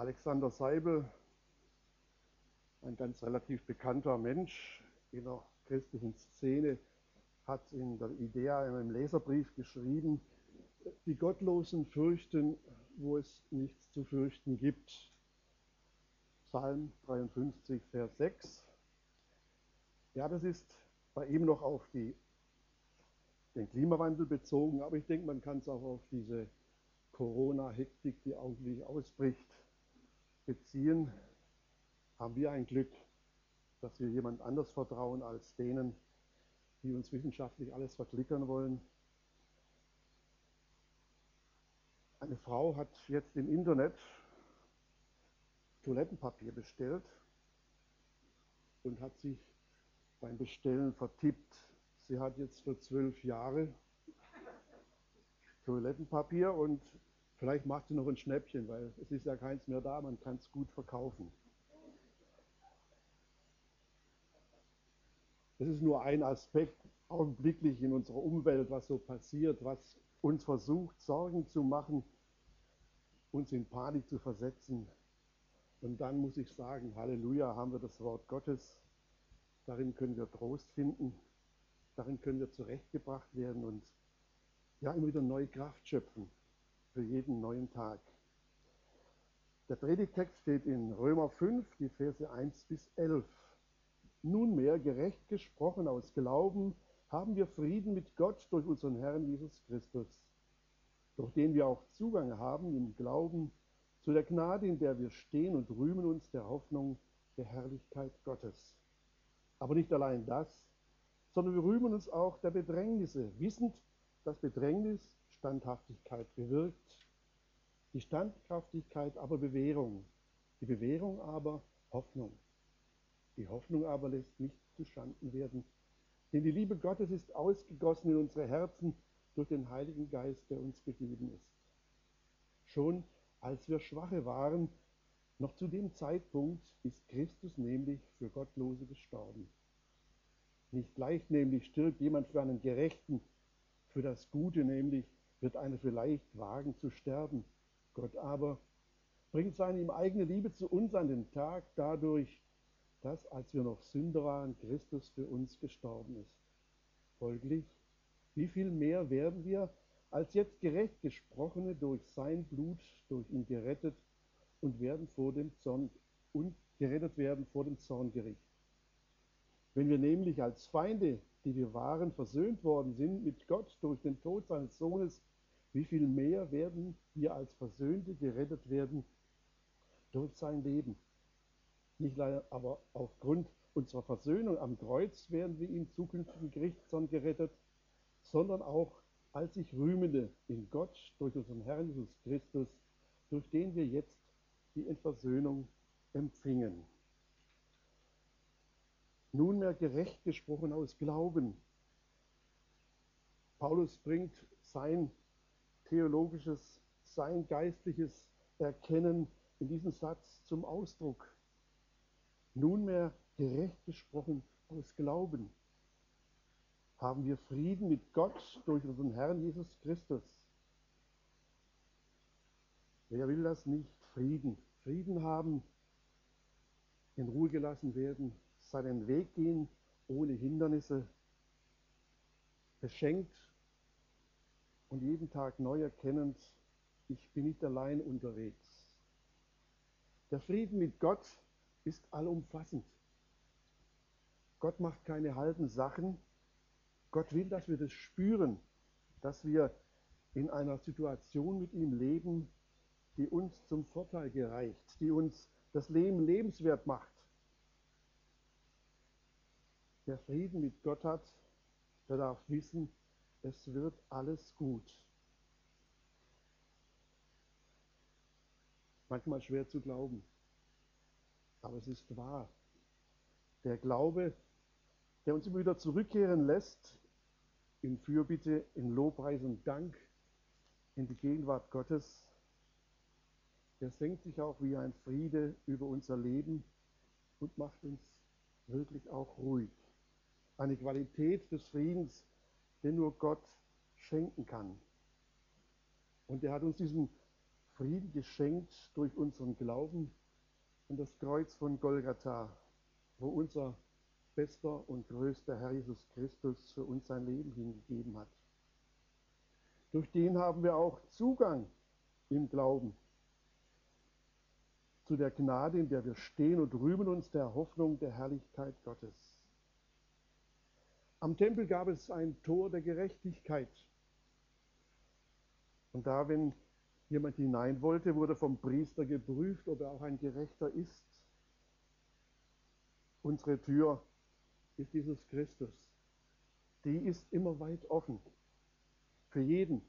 Alexander Seibel, ein ganz relativ bekannter Mensch in der christlichen Szene, hat in der Idea in einem Leserbrief geschrieben, die Gottlosen fürchten, wo es nichts zu fürchten gibt. Psalm 53, Vers 6. Ja, das ist bei ihm noch auf die, den Klimawandel bezogen, aber ich denke, man kann es auch auf diese Corona-Hektik, die augenblicklich ausbricht, beziehen. Haben wir ein Glück, dass wir jemand anders vertrauen als denen, die uns wissenschaftlich alles verklickern wollen. Eine Frau hat jetzt im Internet Toilettenpapier bestellt und hat sich beim Bestellen vertippt. Sie hat jetzt für zwölf Jahre Toilettenpapier und vielleicht macht sie noch ein Schnäppchen, weil es ist ja keins mehr da, man kann es gut verkaufen. Das ist nur ein Aspekt augenblicklich in unserer Umwelt, was so passiert, was uns versucht, Sorgen zu machen, uns in Panik zu versetzen. Und dann muss ich sagen, Halleluja, haben wir das Wort Gottes. Darin können wir Trost finden. Darin können wir zurechtgebracht werden und ja, immer wieder neue Kraft schöpfen für jeden neuen Tag. Der Predigtext steht in Römer 5, die Verse 1 bis 11. Nunmehr, gerecht gesprochen aus Glauben, haben wir Frieden mit Gott durch unseren Herrn Jesus Christus, durch den wir auch Zugang haben im Glauben zu der Gnade, in der wir stehen und rühmen uns der Hoffnung der Herrlichkeit Gottes. Aber nicht allein das, sondern wir rühmen uns auch der Bedrängnisse, wissend, dass Bedrängnis Standhaftigkeit bewirkt, die Standhaftigkeit aber Bewährung, die Bewährung aber Hoffnung. Die Hoffnung aber lässt nicht zustanden werden, denn die Liebe Gottes ist ausgegossen in unsere Herzen durch den Heiligen Geist, der uns gegeben ist. Schon als wir Schwache waren, noch zu dem Zeitpunkt ist Christus nämlich für Gottlose gestorben. Nicht leicht nämlich stirbt jemand für einen Gerechten, für das Gute nämlich wird einer vielleicht wagen zu sterben. Gott aber bringt seine ihm eigene Liebe zu uns an den Tag dadurch, dass, als wir noch Sünder waren, Christus für uns gestorben ist. Folglich, wie viel mehr werden wir als jetzt gerecht gesprochene durch sein Blut, durch ihn gerettet und werden vor dem Zorn und gerettet werden vor dem Zorngericht. Wenn wir nämlich als Feinde, die wir waren, versöhnt worden sind mit Gott durch den Tod seines Sohnes, wie viel mehr werden wir als Versöhnte gerettet werden durch sein Leben. Nicht leider, aber aufgrund unserer Versöhnung am Kreuz werden wir im zukünftigen Gerichtszorn gerettet, sondern auch als sich rühmende in Gott durch unseren Herrn Jesus Christus, durch den wir jetzt die Entversöhnung empfingen. Nunmehr gerecht gesprochen aus Glauben. Paulus bringt sein theologisches, sein geistliches Erkennen in diesem Satz zum Ausdruck nunmehr gerecht gesprochen aus Glauben, haben wir Frieden mit Gott durch unseren Herrn Jesus Christus. Wer will das nicht? Frieden. Frieden haben, in Ruhe gelassen werden, seinen Weg gehen ohne Hindernisse, beschenkt und jeden Tag neu erkennend, ich bin nicht allein unterwegs. Der Frieden mit Gott ist allumfassend. Gott macht keine halben Sachen. Gott will, dass wir das spüren, dass wir in einer Situation mit ihm leben, die uns zum Vorteil gereicht, die uns das Leben lebenswert macht. Wer Frieden mit Gott hat, der darf wissen, es wird alles gut. Manchmal schwer zu glauben. Aber es ist wahr. Der Glaube, der uns immer wieder zurückkehren lässt, in Fürbitte, in Lobpreis und Dank, in die Gegenwart Gottes, der senkt sich auch wie ein Friede über unser Leben und macht uns wirklich auch ruhig. Eine Qualität des Friedens, den nur Gott schenken kann. Und er hat uns diesen Frieden geschenkt durch unseren Glauben an das Kreuz von Golgatha, wo unser bester und größter Herr Jesus Christus für uns sein Leben hingegeben hat. Durch den haben wir auch Zugang im Glauben zu der Gnade, in der wir stehen und rühmen uns der Hoffnung der Herrlichkeit Gottes. Am Tempel gab es ein Tor der Gerechtigkeit. Und da, wenn jemand hinein wollte, wurde vom Priester geprüft, ob er auch ein Gerechter ist. Unsere Tür ist Jesus Christus. Die ist immer weit offen. Für jeden.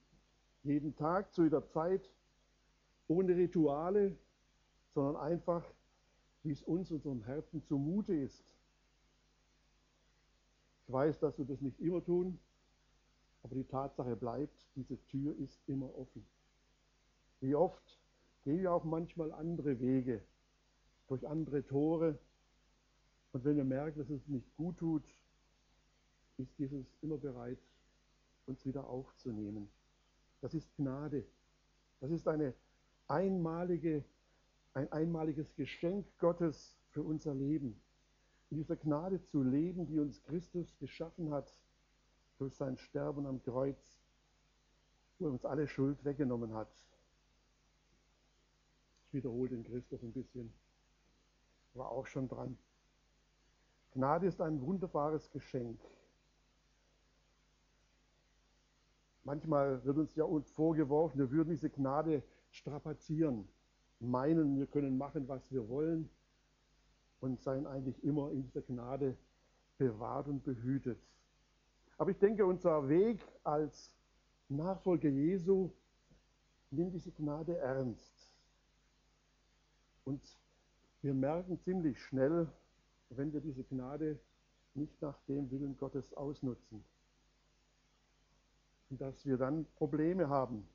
Jeden Tag, zu jeder Zeit, ohne Rituale, sondern einfach, wie es uns, unserem Herzen zumute ist. Weiß, dass wir das nicht immer tun, aber die Tatsache bleibt, diese Tür ist immer offen. Wie oft gehen wir auch manchmal andere Wege, durch andere Tore. Und wenn wir merken, dass es nicht gut tut, ist Jesus immer bereit, uns wieder aufzunehmen. Das ist Gnade. Das ist eine einmalige, ein einmaliges Geschenk Gottes für unser Leben. In dieser Gnade zu leben, die uns Christus geschaffen hat durch sein Sterben am Kreuz, wo er uns alle Schuld weggenommen hat. Ich wiederhole den Christoph ein bisschen. War auch schon dran. Gnade ist ein wunderbares Geschenk. Manchmal wird uns ja vorgeworfen, wir würden diese Gnade strapazieren, meinen, wir können machen, was wir wollen und seien eigentlich immer in dieser Gnade bewahrt und behütet. Aber ich denke, unser Weg als Nachfolger Jesu nimmt diese Gnade ernst. Und wir merken ziemlich schnell, wenn wir diese Gnade nicht nach dem Willen Gottes ausnutzen. Und dass wir dann Probleme haben,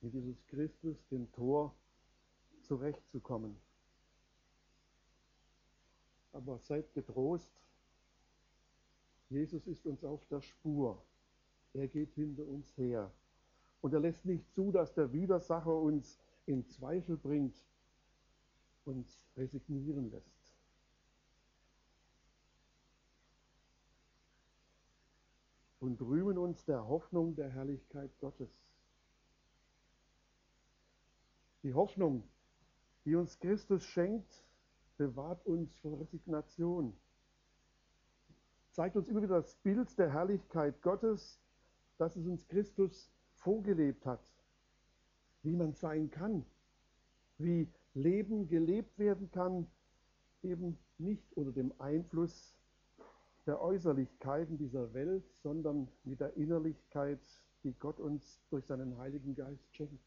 mit Jesus Christus, dem Tor, zurechtzukommen. Aber seid getrost, Jesus ist uns auf der Spur. Er geht hinter uns her. Und er lässt nicht zu, dass der Widersacher uns in Zweifel bringt, uns resignieren lässt. Und rühmen uns der Hoffnung der Herrlichkeit Gottes. Die Hoffnung, die uns Christus schenkt, bewahrt uns vor Resignation. Zeigt uns immer wieder das Bild der Herrlichkeit Gottes, das es uns Christus vorgelebt hat. Wie man sein kann, wie Leben gelebt werden kann, eben nicht unter dem Einfluss der Äußerlichkeiten dieser Welt, sondern mit der Innerlichkeit, die Gott uns durch seinen Heiligen Geist schenkt.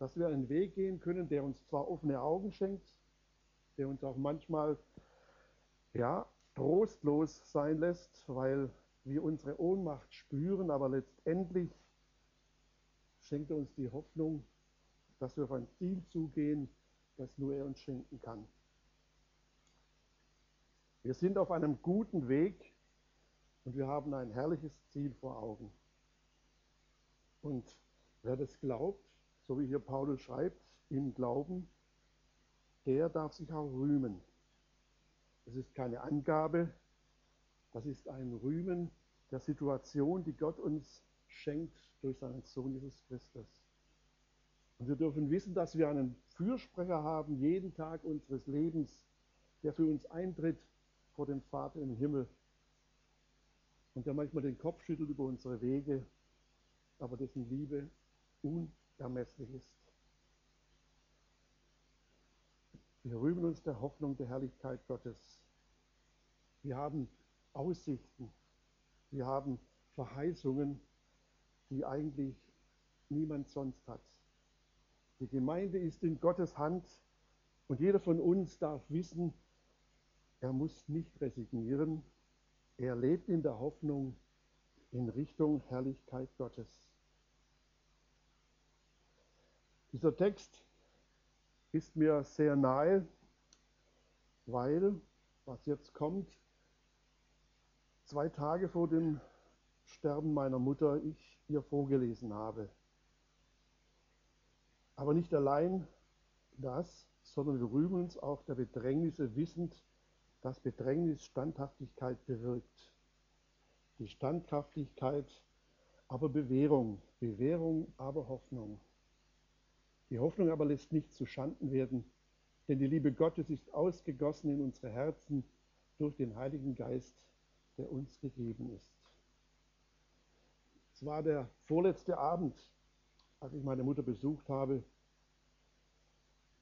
Dass wir einen Weg gehen können, der uns zwar offene Augen schenkt, der uns auch manchmal ja, trostlos sein lässt, weil wir unsere Ohnmacht spüren, aber letztendlich schenkt er uns die Hoffnung, dass wir auf ein Ziel zugehen, das nur er uns schenken kann. Wir sind auf einem guten Weg und wir haben ein herrliches Ziel vor Augen. Und wer das glaubt, so wie hier Paulus schreibt, im Glauben, der darf sich auch rühmen. Das ist keine Angabe, das ist ein Rühmen der Situation, die Gott uns schenkt durch seinen Sohn Jesus Christus. Und wir dürfen wissen, dass wir einen Fürsprecher haben, jeden Tag unseres Lebens, der für uns eintritt vor dem Vater im Himmel und der manchmal den Kopf schüttelt über unsere Wege, aber dessen Liebe unermesslich ist. Wir rühmen uns der Hoffnung der Herrlichkeit Gottes. Wir haben Aussichten, wir haben Verheißungen, die eigentlich niemand sonst hat. Die Gemeinde ist in Gottes Hand und jeder von uns darf wissen, er muss nicht resignieren. Er lebt in der Hoffnung in Richtung Herrlichkeit Gottes. Dieser Text ist mir sehr nahe, weil, was jetzt kommt, zwei Tage vor dem Sterben meiner Mutter ich ihr vorgelesen habe. Aber nicht allein das, sondern wir rühmen uns auch der Bedrängnisse, wissend, dass Bedrängnis Standhaftigkeit bewirkt. Die Standhaftigkeit aber Bewährung, Bewährung aber Hoffnung. Die Hoffnung aber lässt nicht zu Schanden werden, denn die Liebe Gottes ist ausgegossen in unsere Herzen durch den Heiligen Geist, der uns gegeben ist. Es war der vorletzte Abend, als ich meine Mutter besucht habe.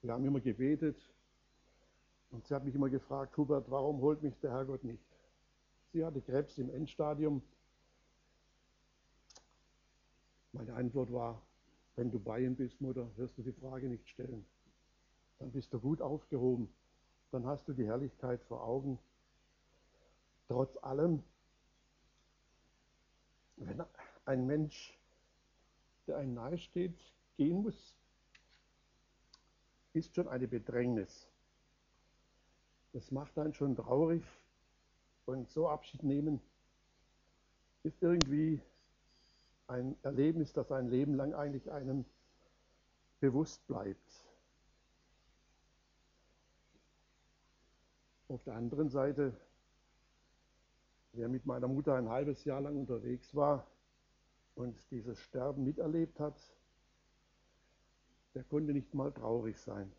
Wir haben immer gebetet und sie hat mich immer gefragt, Hubert, warum holt mich der Herrgott nicht? Sie hatte Krebs im Endstadium. Meine Antwort war, wenn du bei ihm bist, Mutter, wirst du die Frage nicht stellen. Dann bist du gut aufgehoben. Dann hast du die Herrlichkeit vor Augen. Trotz allem, wenn ein Mensch, der einem nahe steht, gehen muss, ist schon eine Bedrängnis. Das macht einen schon traurig und so Abschied nehmen ist irgendwie ein Erlebnis, das ein Leben lang eigentlich einem bewusst bleibt. Auf der anderen Seite, wer mit meiner Mutter ein halbes Jahr lang unterwegs war und dieses Sterben miterlebt hat, der konnte nicht mal traurig sein.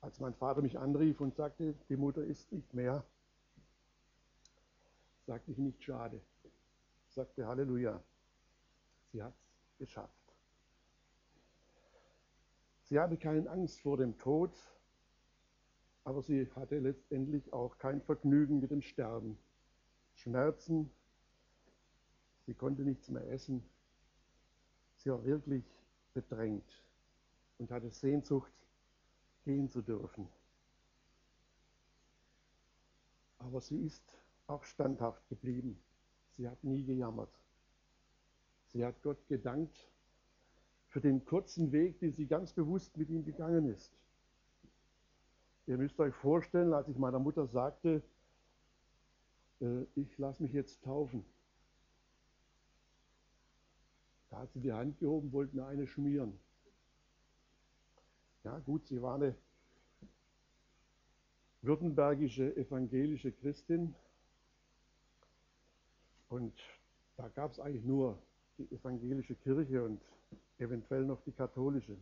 Als mein Vater mich anrief und sagte, die Mutter ist nicht mehr, sagte ich nicht schade sagte Halleluja. Sie hat es geschafft. Sie hatte keine Angst vor dem Tod, aber sie hatte letztendlich auch kein Vergnügen mit dem Sterben. Schmerzen, sie konnte nichts mehr essen. Sie war wirklich bedrängt und hatte Sehnsucht, gehen zu dürfen. Aber sie ist auch standhaft geblieben. Sie hat nie gejammert. Sie hat Gott gedankt für den kurzen Weg, den sie ganz bewusst mit ihm gegangen ist. Ihr müsst euch vorstellen, als ich meiner Mutter sagte, äh, ich lasse mich jetzt taufen. Da hat sie die Hand gehoben, wollte mir eine schmieren. Ja gut, sie war eine württembergische evangelische Christin, und da gab es eigentlich nur die evangelische Kirche und eventuell noch die katholische.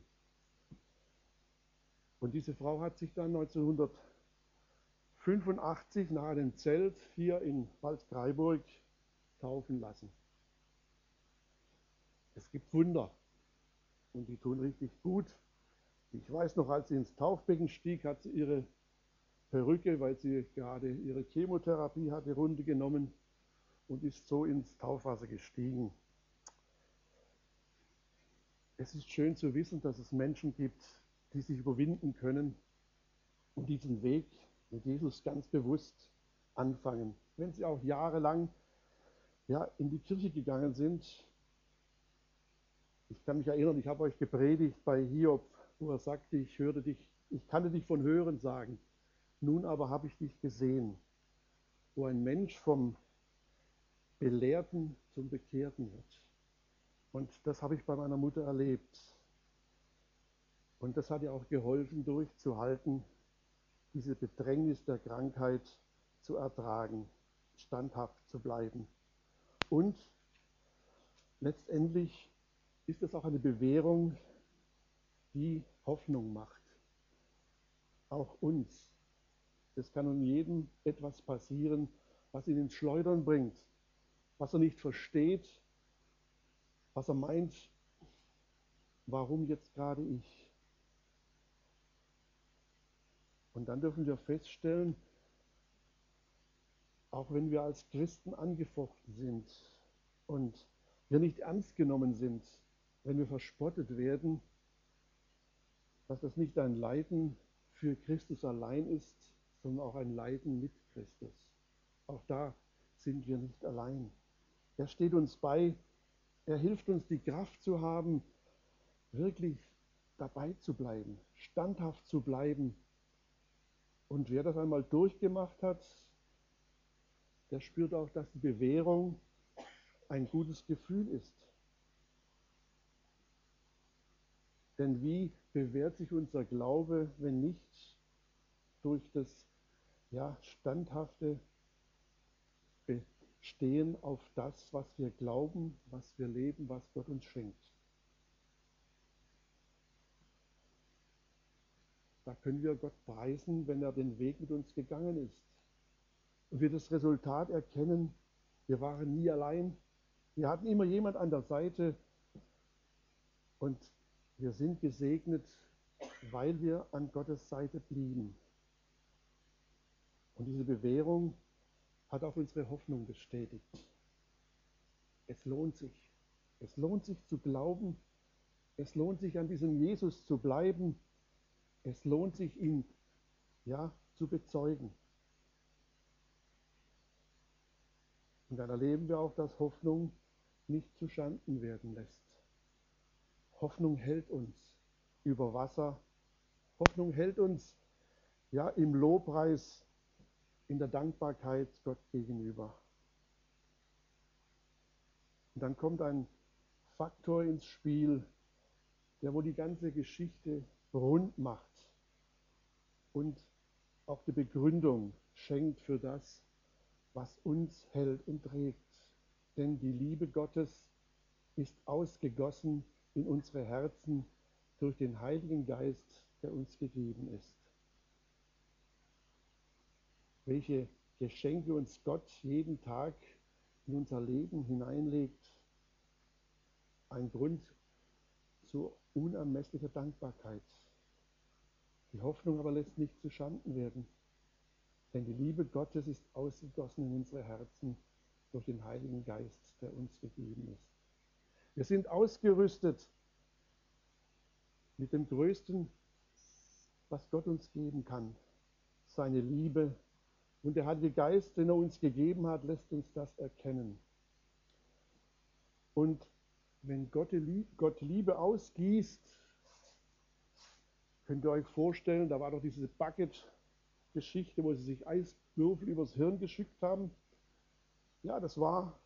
Und diese Frau hat sich dann 1985 nahe dem Zelt hier in Waldkraiburg taufen lassen. Es gibt Wunder und die tun richtig gut. Ich weiß noch, als sie ins Taufbecken stieg, hat sie ihre Perücke, weil sie gerade ihre Chemotherapie hatte, runde genommen und ist so ins Taufwasser gestiegen. Es ist schön zu wissen, dass es Menschen gibt, die sich überwinden können und diesen Weg mit Jesus ganz bewusst anfangen. Wenn sie auch jahrelang ja, in die Kirche gegangen sind. Ich kann mich erinnern, ich habe euch gepredigt bei Hiob, wo er sagte, ich hörte dich, ich kannte dich von Hören sagen, nun aber habe ich dich gesehen. Wo ein Mensch vom Belehrten zum Bekehrten wird. Und das habe ich bei meiner Mutter erlebt. Und das hat ihr auch geholfen, durchzuhalten, diese Bedrängnis der Krankheit zu ertragen, standhaft zu bleiben. Und letztendlich ist es auch eine Bewährung, die Hoffnung macht. Auch uns. Es kann um jedem etwas passieren, was ihn ins Schleudern bringt, was er nicht versteht, was er meint, warum jetzt gerade ich. Und dann dürfen wir feststellen, auch wenn wir als Christen angefochten sind und wir nicht ernst genommen sind, wenn wir verspottet werden, dass das nicht ein Leiden für Christus allein ist, sondern auch ein Leiden mit Christus. Auch da sind wir nicht allein. Er steht uns bei. Er hilft uns, die Kraft zu haben, wirklich dabei zu bleiben, standhaft zu bleiben. Und wer das einmal durchgemacht hat, der spürt auch, dass die Bewährung ein gutes Gefühl ist. Denn wie bewährt sich unser Glaube, wenn nicht durch das ja, standhafte Bestehen auf das, was wir glauben, was wir leben, was Gott uns schenkt? Da können wir Gott preisen, wenn er den Weg mit uns gegangen ist. Und wir das Resultat erkennen, wir waren nie allein. Wir hatten immer jemand an der Seite und wir sind gesegnet, weil wir an Gottes Seite blieben. Und diese Bewährung hat auch unsere Hoffnung bestätigt. Es lohnt sich. Es lohnt sich zu glauben. Es lohnt sich an diesem Jesus zu bleiben es lohnt sich, ihn ja, zu bezeugen. Und dann erleben wir auch, dass Hoffnung nicht zu Schanden werden lässt. Hoffnung hält uns über Wasser. Hoffnung hält uns ja im Lobpreis, in der Dankbarkeit Gott gegenüber. Und dann kommt ein Faktor ins Spiel, der wo die ganze Geschichte rund macht und auch die Begründung schenkt für das, was uns hält und trägt. Denn die Liebe Gottes ist ausgegossen in unsere Herzen durch den Heiligen Geist, der uns gegeben ist. Welche Geschenke uns Gott jeden Tag in unser Leben hineinlegt, ein Grund zu unermesslicher Dankbarkeit. Die Hoffnung aber lässt nicht zu Schanden werden, denn die Liebe Gottes ist ausgegossen in unsere Herzen durch den Heiligen Geist, der uns gegeben ist. Wir sind ausgerüstet mit dem Größten, was Gott uns geben kann, seine Liebe. Und der Heilige Geist, den er uns gegeben hat, lässt uns das erkennen. Und wenn Gott Liebe ausgießt, Könnt ihr euch vorstellen, da war doch diese Bucket-Geschichte, wo sie sich Eiswürfel übers Hirn geschickt haben. Ja, das war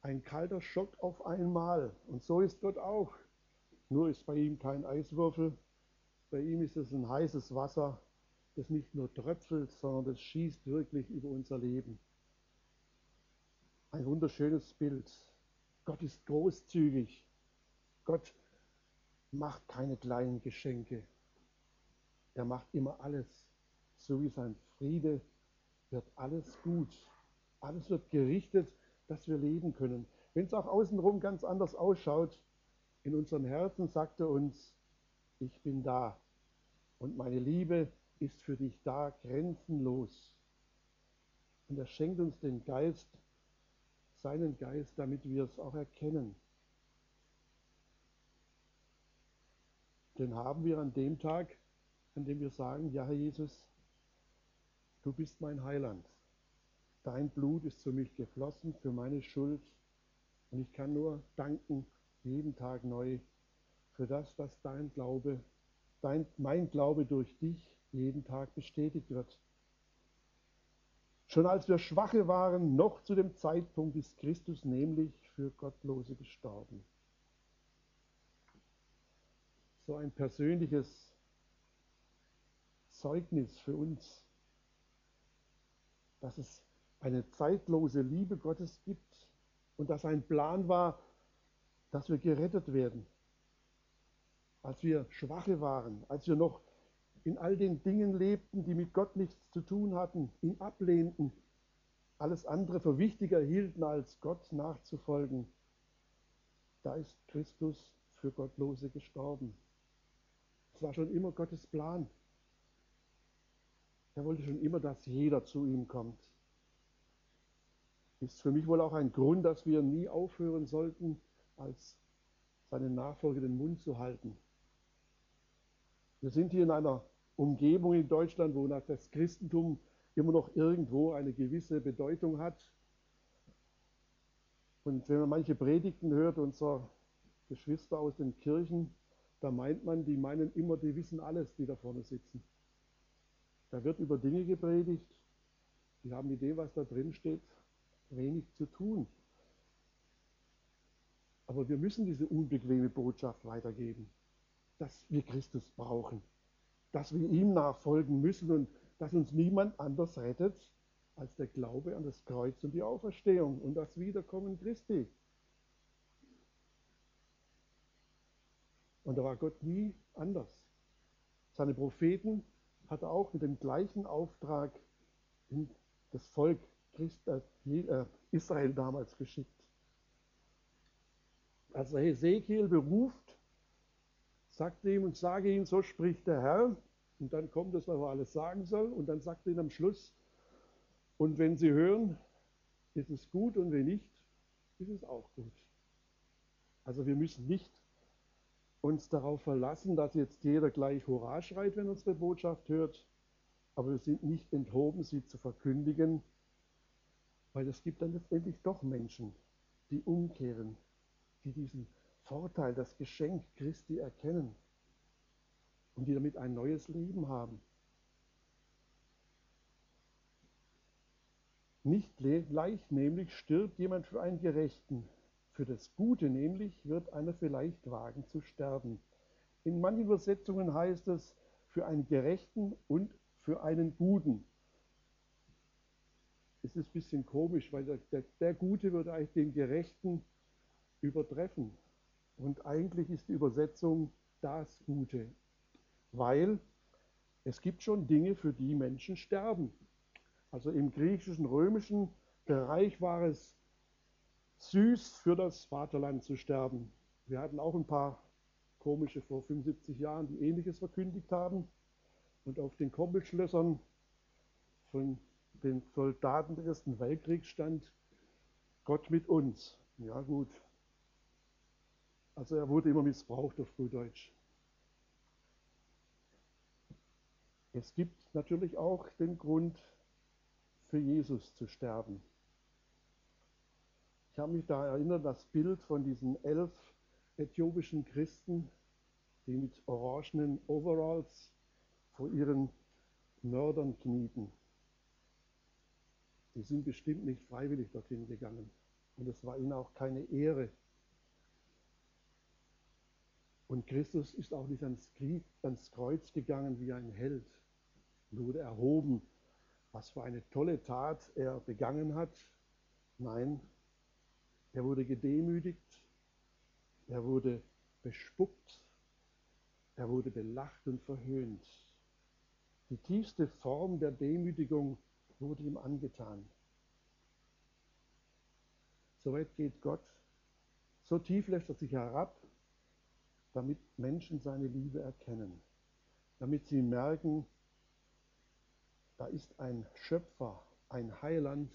ein kalter Schock auf einmal. Und so ist Gott auch. Nur ist bei ihm kein Eiswürfel. Bei ihm ist es ein heißes Wasser, das nicht nur tröpfelt, sondern das schießt wirklich über unser Leben. Ein wunderschönes Bild. Gott ist großzügig. Gott macht keine kleinen Geschenke. Er macht immer alles. So wie sein Friede wird alles gut. Alles wird gerichtet, dass wir leben können. Wenn es auch außenrum ganz anders ausschaut, in unserem Herzen sagt er uns, ich bin da und meine Liebe ist für dich da, grenzenlos. Und er schenkt uns den Geist, seinen Geist, damit wir es auch erkennen. Den haben wir an dem Tag, an dem wir sagen, ja Herr Jesus, du bist mein Heiland. Dein Blut ist für mich geflossen, für meine Schuld. Und ich kann nur danken, jeden Tag neu, für das, was dein Glaube, dein, mein Glaube durch dich jeden Tag bestätigt wird. Schon als wir Schwache waren, noch zu dem Zeitpunkt ist Christus nämlich für Gottlose gestorben. So ein persönliches Zeugnis für uns, dass es eine zeitlose Liebe Gottes gibt und dass ein Plan war, dass wir gerettet werden. Als wir Schwache waren, als wir noch in all den Dingen lebten, die mit Gott nichts zu tun hatten, ihn ablehnten, alles andere für wichtiger hielten, als Gott nachzufolgen, da ist Christus für Gottlose gestorben. Es war schon immer Gottes Plan. Er wollte schon immer, dass jeder zu ihm kommt. Ist für mich wohl auch ein Grund, dass wir nie aufhören sollten, als seine Nachfolger den Mund zu halten. Wir sind hier in einer Umgebung in Deutschland, wo das Christentum immer noch irgendwo eine gewisse Bedeutung hat. Und wenn man manche Predigten hört, unserer Geschwister aus den Kirchen, da meint man, die meinen immer, die wissen alles, die da vorne sitzen. Da wird über Dinge gepredigt, die haben mit dem, was da drin steht, wenig zu tun. Aber wir müssen diese unbequeme Botschaft weitergeben. dass wir Christus brauchen, dass wir ihm nachfolgen müssen und dass uns niemand anders rettet als der Glaube an das Kreuz und die Auferstehung und das Wiederkommen Christi. Und da war Gott nie anders. Seine Propheten hat er auch mit dem gleichen Auftrag in das Volk Christ, äh, äh Israel damals geschickt. Als Hesekiel beruft, sagt ihm und sage ihm, so spricht der Herr. Und dann kommt das, was er alles sagen soll. Und dann sagt er ihm am Schluss, und wenn sie hören, ist es gut und wenn nicht, ist es auch gut. Also wir müssen nicht uns darauf verlassen, dass jetzt jeder gleich Hurra schreit, wenn unsere Botschaft hört. Aber wir sind nicht enthoben, sie zu verkündigen, weil es gibt dann letztendlich doch Menschen, die umkehren, die diesen Vorteil, das Geschenk Christi erkennen und die damit ein neues Leben haben. Nicht leicht nämlich stirbt jemand für einen Gerechten, für das Gute nämlich wird einer vielleicht wagen zu sterben. In manchen Übersetzungen heißt es für einen Gerechten und für einen Guten. Es ist ein bisschen komisch, weil der, der, der Gute würde eigentlich den Gerechten übertreffen. Und eigentlich ist die Übersetzung das Gute, weil es gibt schon Dinge, für die Menschen sterben. Also im griechischen, römischen Bereich war es süß für das Vaterland zu sterben. Wir hatten auch ein paar komische vor 75 Jahren, die ähnliches verkündigt haben. Und auf den Koppelschlössern von den Soldaten des Ersten Weltkriegs stand Gott mit uns. Ja gut, also er wurde immer missbraucht auf gut Deutsch. Es gibt natürlich auch den Grund, für Jesus zu sterben. Ich habe mich da erinnert, das Bild von diesen elf äthiopischen Christen, die mit orangenen Overalls vor ihren Mördern knieten. Die sind bestimmt nicht freiwillig dorthin gegangen. Und es war ihnen auch keine Ehre, und Christus ist auch nicht ans, Kreuz gegangen wie ein Held, wurde erhoben, was für eine tolle Tat er begangen hat. Nein, er wurde gedemütigt, er wurde bespuckt, er wurde belacht und verhöhnt. Die tiefste Form der Demütigung wurde ihm angetan. Soweit geht Gott. So tief lässt er sich herab, damit Menschen seine Liebe erkennen, damit sie merken, da ist ein Schöpfer, ein Heiland,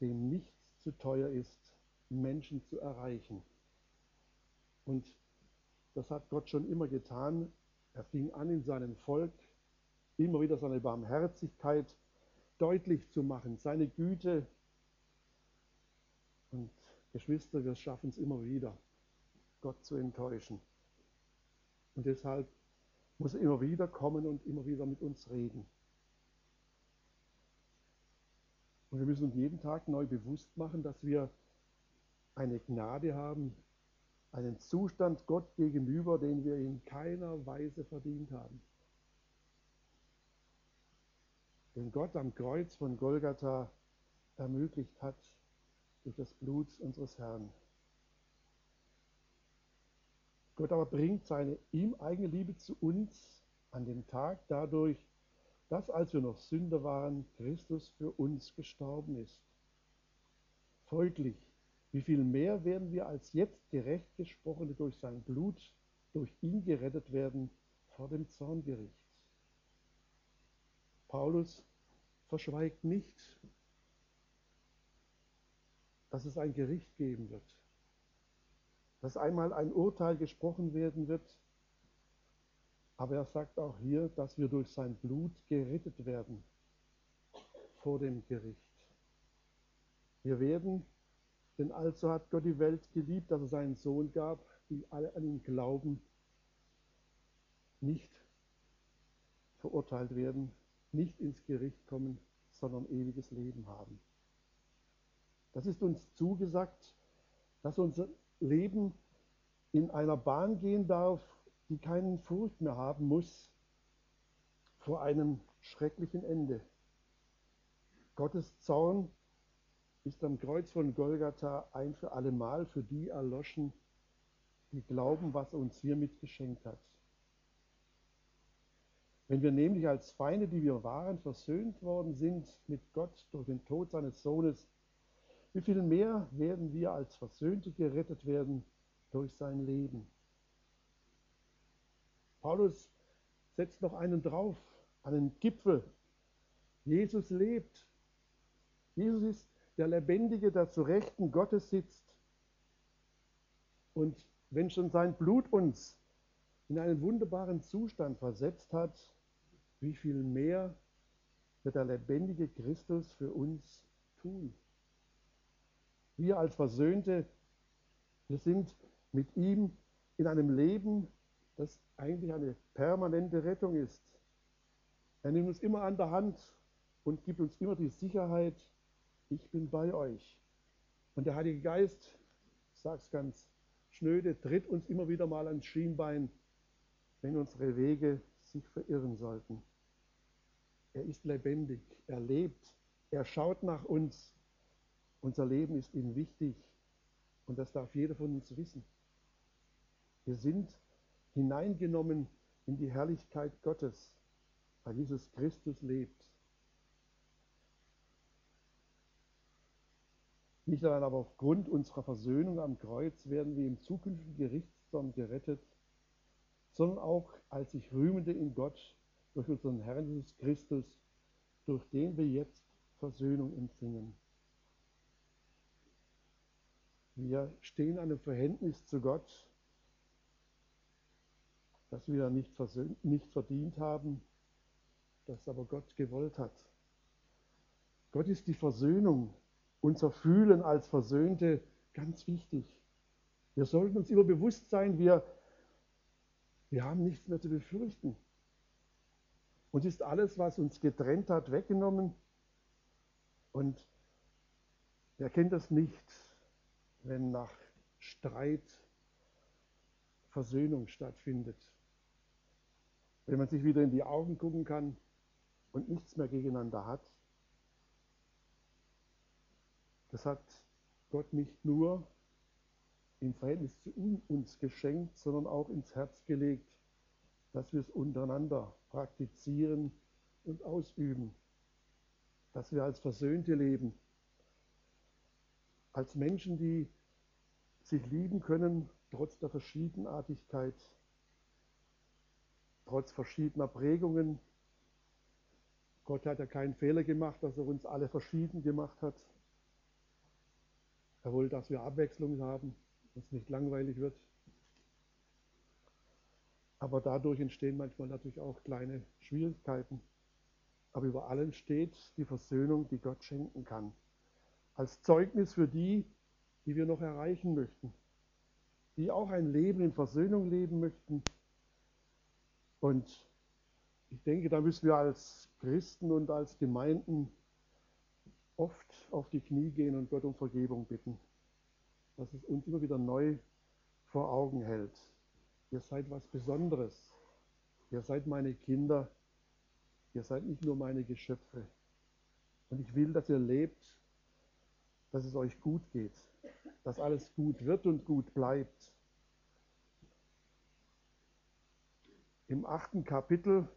dem nichts zu teuer ist, Menschen zu erreichen. Und das hat Gott schon immer getan. Er fing an, in seinem Volk immer wieder seine Barmherzigkeit deutlich zu machen, seine Güte. Und Geschwister, wir schaffen es immer wieder. Gott zu enttäuschen. Und deshalb muss er immer wieder kommen und immer wieder mit uns reden. Und wir müssen uns jeden Tag neu bewusst machen, dass wir eine Gnade haben, einen Zustand Gott gegenüber, den wir in keiner Weise verdient haben. Den Gott am Kreuz von Golgatha ermöglicht hat durch das Blut unseres Herrn. Gott aber bringt seine ihm eigene Liebe zu uns an dem Tag dadurch, dass als wir noch Sünder waren, Christus für uns gestorben ist. Folglich, wie viel mehr werden wir als jetzt gerecht gesprochene durch sein Blut, durch ihn gerettet werden vor dem Zorngericht. Paulus verschweigt nicht, dass es ein Gericht geben wird dass einmal ein Urteil gesprochen werden wird. Aber er sagt auch hier, dass wir durch sein Blut gerettet werden vor dem Gericht. Wir werden, denn also hat Gott die Welt geliebt, dass er seinen Sohn gab, die alle an ihn glauben, nicht verurteilt werden, nicht ins Gericht kommen, sondern ewiges Leben haben. Das ist uns zugesagt, dass unser Leben in einer Bahn gehen darf, die keinen Furcht mehr haben muss vor einem schrecklichen Ende. Gottes Zorn ist am Kreuz von Golgatha ein für allemal für die erloschen, die glauben, was er uns hiermit geschenkt hat. Wenn wir nämlich als Feinde, die wir waren, versöhnt worden sind mit Gott durch den Tod seines Sohnes, wie viel mehr werden wir als Versöhnte gerettet werden durch sein Leben. Paulus setzt noch einen drauf, einen Gipfel. Jesus lebt. Jesus ist der Lebendige, der zu Rechten Gottes sitzt. Und wenn schon sein Blut uns in einen wunderbaren Zustand versetzt hat, wie viel mehr wird der lebendige Christus für uns tun? Wir als Versöhnte, wir sind mit ihm in einem Leben, das eigentlich eine permanente Rettung ist. Er nimmt uns immer an der Hand und gibt uns immer die Sicherheit, ich bin bei euch. Und der Heilige Geist, ich sage es ganz schnöde, tritt uns immer wieder mal ans Schienbein, wenn unsere Wege sich verirren sollten. Er ist lebendig, er lebt, er schaut nach uns. Unser Leben ist ihm wichtig und das darf jeder von uns wissen. Wir sind hineingenommen in die Herrlichkeit Gottes, weil Jesus Christus lebt. Nicht allein aber aufgrund unserer Versöhnung am Kreuz werden wir im zukünftigen Gerichtssturm gerettet, sondern auch als sich Rühmende in Gott durch unseren Herrn Jesus Christus, durch den wir jetzt Versöhnung empfingen. Wir stehen einem Verhältnis zu Gott, das wir nicht, nicht verdient haben, das aber Gott gewollt hat. Gott ist die Versöhnung, unser Fühlen als Versöhnte ganz wichtig. Wir sollten uns immer bewusst sein, wir, wir haben nichts mehr zu befürchten. Uns ist alles, was uns getrennt hat, weggenommen. Und wer kennt das nicht? Wenn nach Streit Versöhnung stattfindet. Wenn man sich wieder in die Augen gucken kann und nichts mehr gegeneinander hat. Das hat Gott nicht nur im Verhältnis zu uns geschenkt, sondern auch ins Herz gelegt, dass wir es untereinander praktizieren und ausüben, dass wir als Versöhnte leben, als Menschen, die sich lieben können, trotz der Verschiedenartigkeit, trotz verschiedener Prägungen. Gott hat ja keinen Fehler gemacht, dass er uns alle verschieden gemacht hat. Er wollte, dass wir Abwechslung haben, dass es nicht langweilig wird. Aber dadurch entstehen manchmal natürlich auch kleine Schwierigkeiten. Aber über allem steht die Versöhnung, die Gott schenken kann. Als Zeugnis für die, die wir noch erreichen möchten, die auch ein Leben in Versöhnung leben möchten. Und ich denke, da müssen wir als Christen und als Gemeinden oft auf die Knie gehen und Gott um Vergebung bitten, dass es uns immer wieder neu vor Augen hält. Ihr seid was Besonderes. Ihr seid meine Kinder. Ihr seid nicht nur meine Geschöpfe. Und ich will, dass ihr lebt, dass es euch gut geht dass alles gut wird und gut bleibt. Im achten Kapitel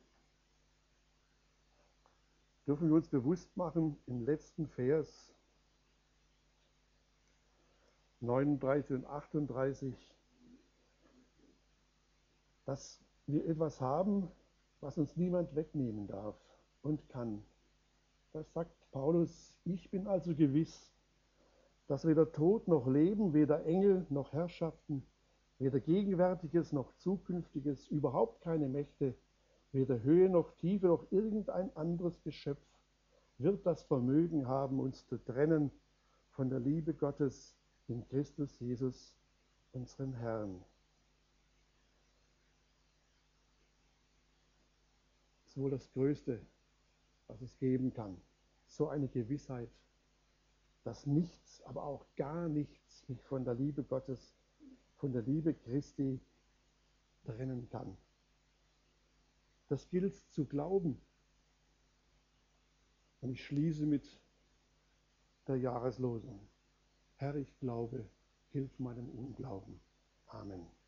dürfen wir uns bewusst machen, im letzten Vers 39 und 38, dass wir etwas haben, was uns niemand wegnehmen darf und kann. Das sagt Paulus, ich bin also gewiss, dass weder Tod noch Leben, weder Engel noch Herrschaften, weder Gegenwärtiges noch Zukünftiges, überhaupt keine Mächte, weder Höhe noch Tiefe noch irgendein anderes Geschöpf wird das Vermögen haben, uns zu trennen von der Liebe Gottes in Christus Jesus, unseren Herrn. Das ist wohl das Größte, was es geben kann. So eine Gewissheit dass nichts, aber auch gar nichts mich von der Liebe Gottes, von der Liebe Christi trennen kann. Das gilt zu glauben. Und ich schließe mit der Jahreslosung. Herr, ich glaube, hilf meinem Unglauben. Amen.